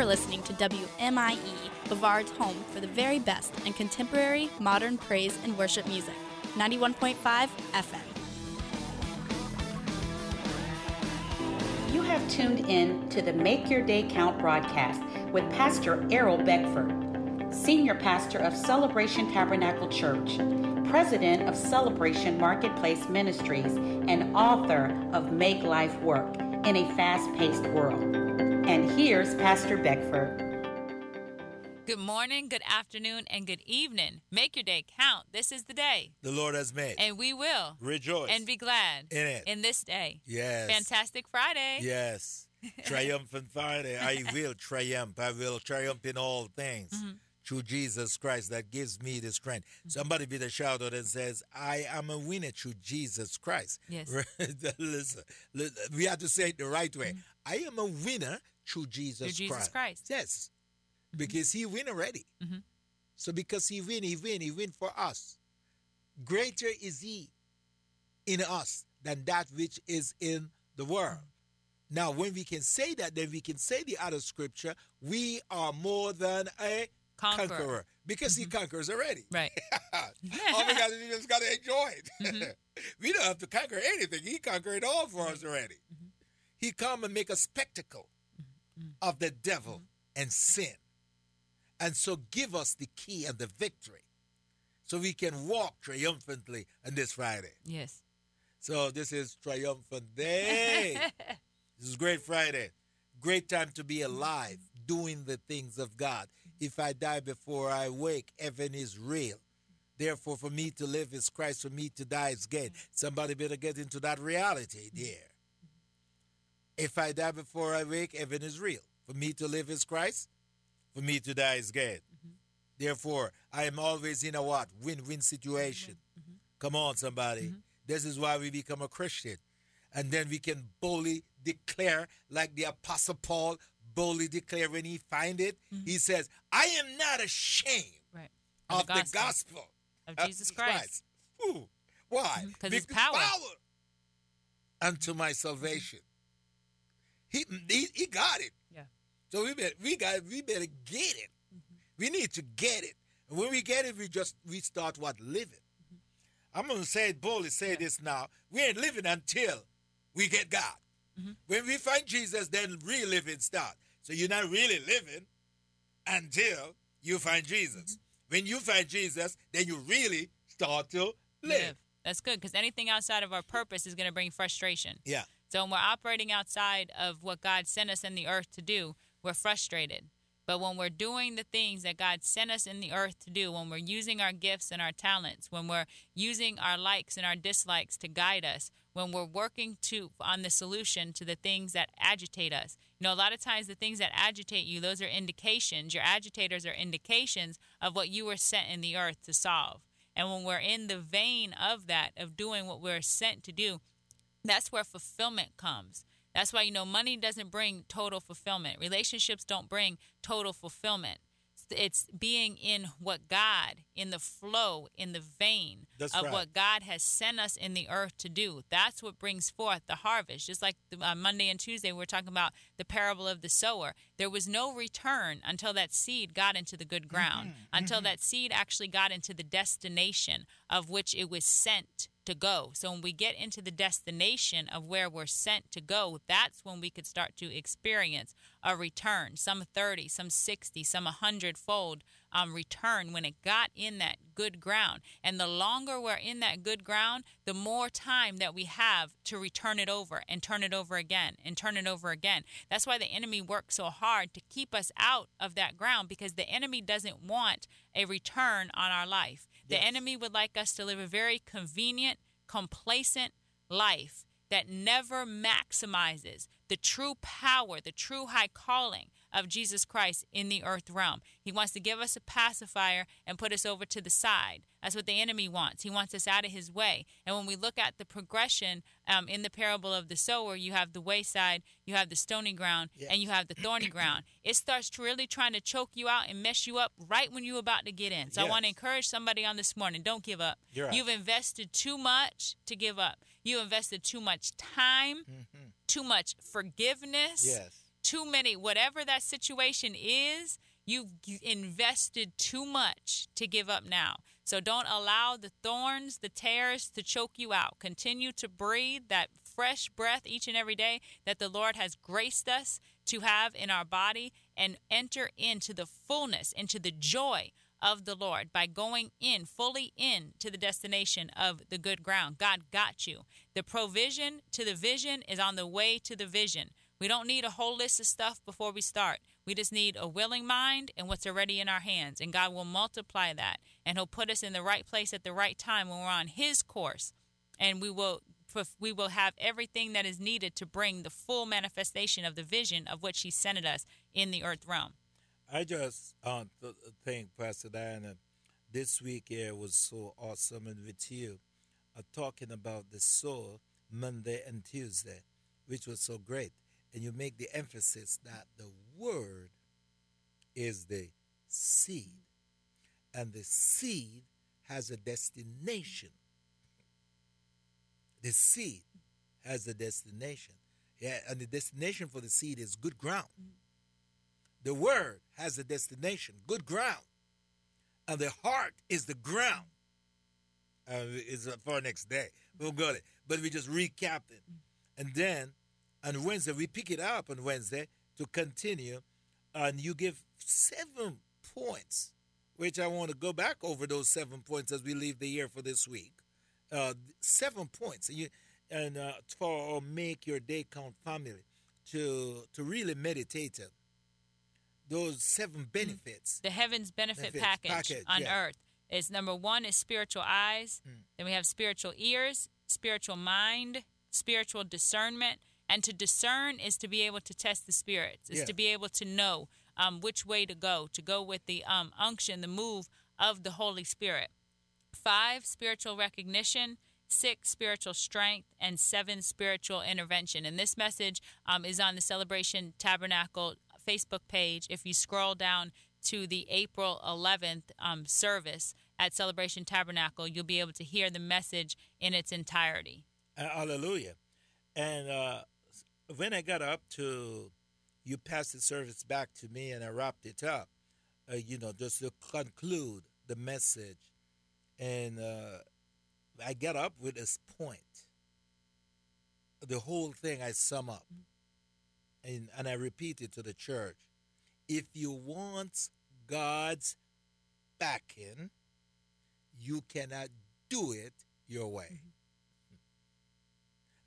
are listening to WMIE, Brevard's home for the very best in contemporary, modern praise and worship music. 91.5 FM. You have tuned in to the Make Your Day Count broadcast with Pastor Errol Beckford, Senior Pastor of Celebration Tabernacle Church, President of Celebration Marketplace Ministries, and author of Make Life Work in a Fast Paced World. And here's Pastor Beckford. Good morning, good afternoon, and good evening. Make your day count. This is the day. The Lord has made. And we will rejoice and be glad in it. In this day. Yes. Fantastic Friday. Yes. Triumphant Friday. I will triumph. I will triumph in all things. Mm-hmm. Through Jesus Christ that gives me the strength. Mm-hmm. Somebody be the shout out and says, I am a winner through Jesus Christ. Yes. listen, listen, we have to say it the right way. Mm-hmm. I am a winner through Jesus through Christ. Jesus Christ. Yes. Because he win already. Mm-hmm. So because he win, he win, he win for us. Greater is he in us than that which is in the world. Now, when we can say that, then we can say the other scripture, we are more than a conqueror. conqueror because mm-hmm. he conquers already. Right. all we got to do is got to enjoy it. Mm-hmm. we don't have to conquer anything. He conquered it all for us already. Mm-hmm. He come and make a spectacle of the devil and sin. And so give us the key and the victory so we can walk triumphantly on this Friday. Yes. So this is triumphant day. this is great Friday. Great time to be alive, doing the things of God. If I die before I wake, heaven is real. Therefore, for me to live is Christ, for me to die is gain. Somebody better get into that reality, dear. If I die before I wake, heaven is real. For me to live is Christ, for me to die is gain. Mm-hmm. Therefore, I am always in a what? Win-win situation. Mm-hmm. Come on, somebody. Mm-hmm. This is why we become a Christian. And then we can boldly declare, like the Apostle Paul boldly declare when he find it. He says, I am not ashamed right. of, of the, gospel, the, gospel, of Jesus Christ. Christ. Why? Because it's power. power unto my salvation. He, he, he got it. Yeah. So we better, we got we better get it. Mm-hmm. We need to get it. And when we get it, we just we start what living. Mm-hmm. I'm gonna say it boldly. Say yeah. this now. We ain't living until we get God. Mm-hmm. When we find Jesus, then real living start. So you're not really living until you find Jesus. Mm-hmm. When you find Jesus, then you really start to live. live. That's good because anything outside of our purpose is going to bring frustration. Yeah. So when we're operating outside of what God sent us in the earth to do, we're frustrated. But when we're doing the things that God sent us in the earth to do, when we're using our gifts and our talents, when we're using our likes and our dislikes to guide us, when we're working to on the solution to the things that agitate us. You know, a lot of times the things that agitate you, those are indications. Your agitators are indications of what you were sent in the earth to solve. And when we're in the vein of that, of doing what we're sent to do, that's where fulfillment comes. That's why, you know, money doesn't bring total fulfillment. Relationships don't bring total fulfillment. It's being in what God, in the flow, in the vein That's of right. what God has sent us in the earth to do. That's what brings forth the harvest. Just like the, uh, Monday and Tuesday, we are talking about the parable of the sower. There was no return until that seed got into the good ground, mm-hmm. until mm-hmm. that seed actually got into the destination of which it was sent to go. So when we get into the destination of where we're sent to go, that's when we could start to experience a return, some 30, some 60, some 100 fold um, return when it got in that good ground. And the longer we're in that good ground, the more time that we have to return it over and turn it over again and turn it over again. That's why the enemy works so hard to keep us out of that ground because the enemy doesn't want a return on our life. The yes. enemy would like us to live a very convenient, complacent life that never maximizes the true power, the true high calling of Jesus Christ in the earth realm. He wants to give us a pacifier and put us over to the side. That's what the enemy wants. He wants us out of his way. And when we look at the progression um, in the parable of the sower, you have the wayside, you have the stony ground, yes. and you have the thorny ground. It starts really trying to choke you out and mess you up right when you're about to get in. So yes. I want to encourage somebody on this morning don't give up. Right. You've invested too much to give up. You invested too much time, mm-hmm. too much forgiveness. Yes too many, whatever that situation is, you've invested too much to give up now. So don't allow the thorns, the tears to choke you out. Continue to breathe that fresh breath each and every day that the Lord has graced us to have in our body and enter into the fullness, into the joy of the Lord by going in, fully in to the destination of the good ground. God got you. The provision to the vision is on the way to the vision. We don't need a whole list of stuff before we start. We just need a willing mind and what's already in our hands. And God will multiply that. And He'll put us in the right place at the right time when we're on His course. And we will we will have everything that is needed to bring the full manifestation of the vision of which He sent us in the earth realm. I just uh, think, Pastor Diana, this week here was so awesome, and with you, uh, talking about the soul Monday and Tuesday, which was so great. And you make the emphasis that the word is the seed, and the seed has a destination. The seed has a destination. Yeah, and the destination for the seed is good ground. The word has a destination, good ground. And the heart is the ground. Uh, it's for next day. We'll go there. But we just recap it. And then on Wednesday, we pick it up on Wednesday to continue. And you give seven points, which I want to go back over those seven points as we leave the year for this week. Uh, seven points. And, you, and uh, for make your day count family to, to really meditate it those seven mm. benefits. The heavens benefit benefits, package, package, on yeah. earth is number one is spiritual eyes. Mm. Then we have spiritual ears, spiritual mind, spiritual discernment. And to discern is to be able to test the spirits, is yeah. to be able to know um, which way to go, to go with the um, unction, the move of the Holy Spirit. Five, spiritual recognition six spiritual strength and seven spiritual intervention and this message um, is on the celebration tabernacle Facebook page, if you scroll down to the April 11th um, service at Celebration Tabernacle, you'll be able to hear the message in its entirety. Hallelujah. And uh, when I got up to, you passed the service back to me and I wrapped it up, uh, you know, just to conclude the message. And uh, I got up with this point. The whole thing I sum up. And, and I repeat it to the church if you want God's backing, you cannot do it your way. Mm-hmm.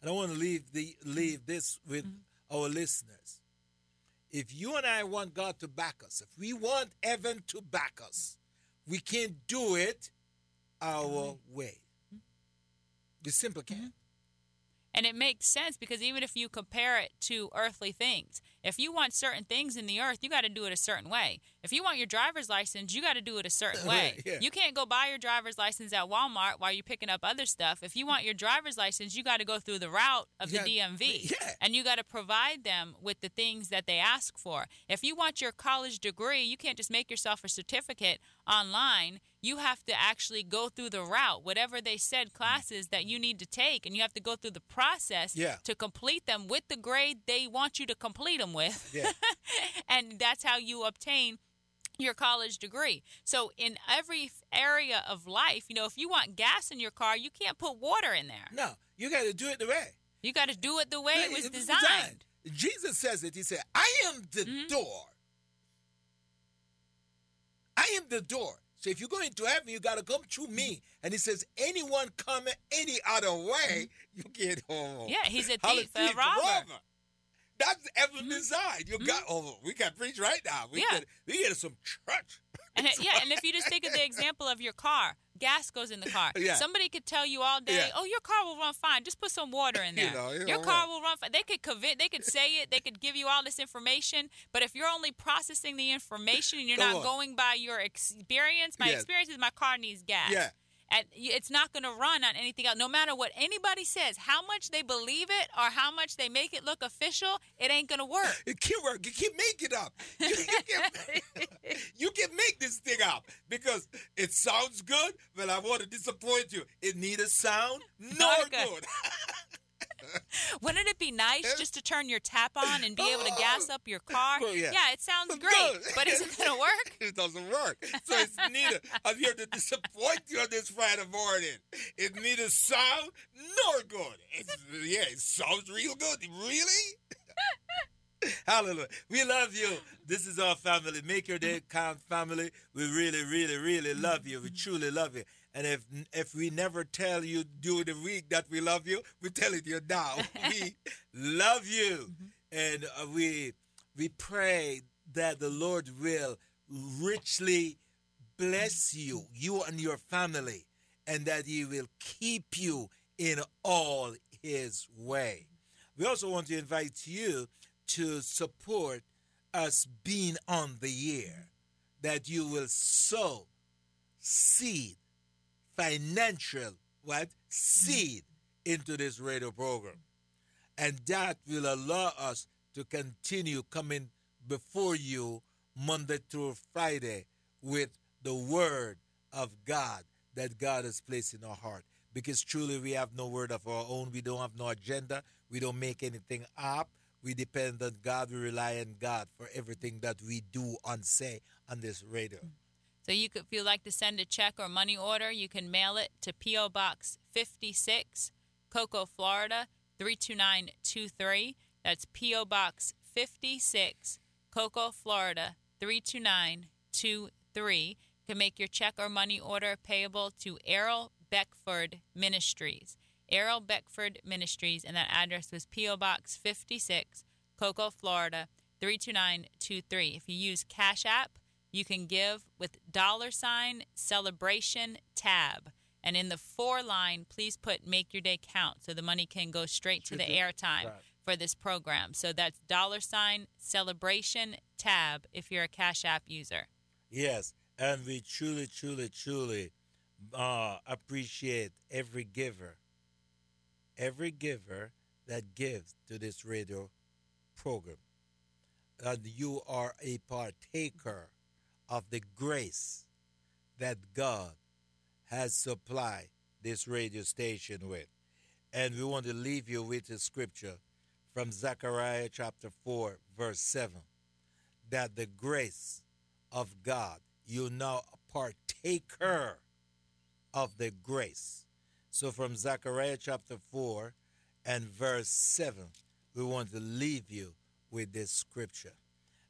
I want to leave the leave this with mm-hmm. our listeners. If you and I want God to back us, if we want heaven to back us, we can't do it our mm-hmm. way. We simply can't. And it makes sense because even if you compare it to earthly things, if you want certain things in the earth, you got to do it a certain way. If you want your driver's license, you got to do it a certain way. yeah. You can't go buy your driver's license at Walmart while you're picking up other stuff. If you want your driver's license, you got to go through the route of the DMV. Yeah. And you got to provide them with the things that they ask for. If you want your college degree, you can't just make yourself a certificate online you have to actually go through the route, whatever they said classes that you need to take, and you have to go through the process yeah. to complete them with the grade they want you to complete them with. Yeah. and that's how you obtain your college degree. So in every area of life, you know, if you want gas in your car, you can't put water in there. No, you got to do it the way. You got to do it the way it was designed. designed. Jesus says it. He said, "I am the mm-hmm. door. I am the door. So if you're going to heaven, you got to come through me. And he says, anyone come any other way, you get home. Yeah, he's a thief, a robber. robber. That's heaven mm-hmm. You mm-hmm. got oh, we got preach right now. We yeah. get we get some church. And yeah, and if you just think of the example of your car, gas goes in the car. Yeah. Somebody could tell you all day, yeah. "Oh, your car will run fine. Just put some water in there. you know, you your car will run fine." They could convince, they could say it, they could give you all this information, but if you're only processing the information and you're not on. going by your experience, my experience is my car needs gas. Yeah it's not going to run on anything else. No matter what anybody says, how much they believe it or how much they make it look official, it ain't going to work. It can't work. You can't make it up. You, you, can, you can make this thing up because it sounds good, but I want to disappoint you. It neither sound nor good. good. Wouldn't it be nice just to turn your tap on and be able to gas up your car? Well, yeah. it sounds great, but is it going to work? it doesn't work. So it's neither. I'm here to disappoint you on this Friday morning. It neither sound nor good. It's, yeah, it sounds real good. Really? Hallelujah. We love you. This is our family. Make your day count, family. We really, really, really love you. We truly love you. And if if we never tell you during the week that we love you, we tell it you now. we love you, and uh, we we pray that the Lord will richly bless you, you and your family, and that He will keep you in all His way. We also want to invite you to support us being on the year, that you will sow seed, financial what seed into this radio program, and that will allow us to continue coming before you Monday through Friday with the word of God that God has placed in our heart. Because truly we have no word of our own. We don't have no agenda. We don't make anything up. We depend on God. We rely on God for everything that we do and say on this radio. Mm. So you could, if you'd like to send a check or money order, you can mail it to P.O. Box 56, Cocoa, Florida 32923. That's P.O. Box 56, Cocoa, Florida 32923. You can make your check or money order payable to Errol Beckford Ministries. Errol Beckford Ministries, and that address was P.O. Box 56, Cocoa, Florida 32923. If you use Cash App, you can give with dollar sign celebration tab. And in the four line, please put make your day count so the money can go straight to the airtime Right. for this program. So that's dollar sign celebration tab if you're a Cash App user. Yes, and we truly, truly, truly uh, appreciate every giver, every giver that gives to this radio program. And you are a partaker of the grace that God has supplied this radio station with. And we want to leave you with a scripture from Zechariah chapter 4, verse 7 that the grace of God, you now partaker of the grace. So from Zechariah chapter 4 and verse 7, we want to leave you with this scripture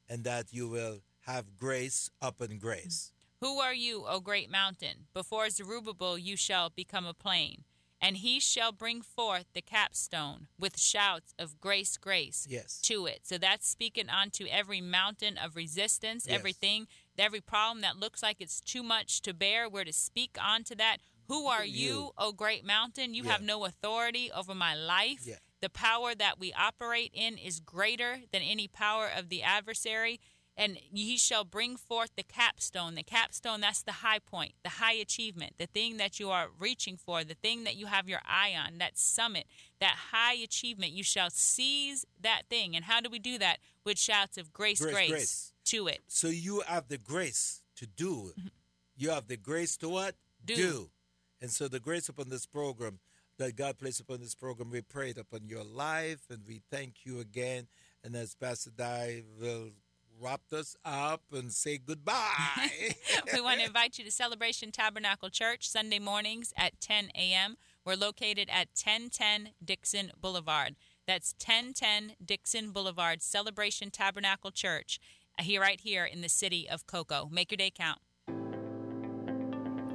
and that you will have grace upon grace. Who are you, O great mountain? Before Zerubbabel you shall become a plain. And he shall bring forth the capstone with shouts of grace, grace Yes. to it. So that's speaking onto every mountain of resistance, Yes. everything, every problem that looks like it's too much to bear. We're to speak onto that. Who are you, You. O great mountain? You Yeah. have no authority over my life. Yeah. The power that we operate in is greater than any power of the adversary. And he shall bring forth the capstone. The capstone, that's the high point, the high achievement, the thing that you are reaching for, the thing that you have your eye on, that summit, that high achievement. You shall seize that thing. And how do we do that? With shouts of grace, Grace, grace, grace. to it. So you have the grace to do. it. Mm-hmm. You have the grace to what? Do. And so the grace upon this program that God placed upon this program, we pray it upon your life and we thank you again. And as Pastor Di will wrap us up and say goodbye. we want to invite you to Celebration Tabernacle Church Sunday mornings at 10 a.m. We're located at 1010 Dixon Boulevard. That's 1010 Dixon Boulevard, Celebration Tabernacle Church, here right here in the city of Cocoa. Make your day count.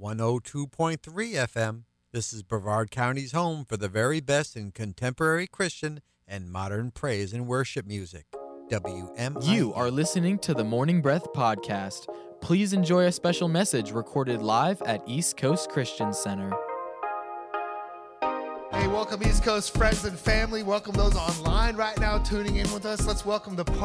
102.3 FM. This is Brevard County's home for the very best in contemporary Christian and modern praise and worship music. WM. You are listening to the Morning Breath Podcast. Please enjoy a special message recorded live at East Coast Christian Center. Hey, welcome East Coast friends and family. Welcome those online right now tuning in with us. Let's welcome the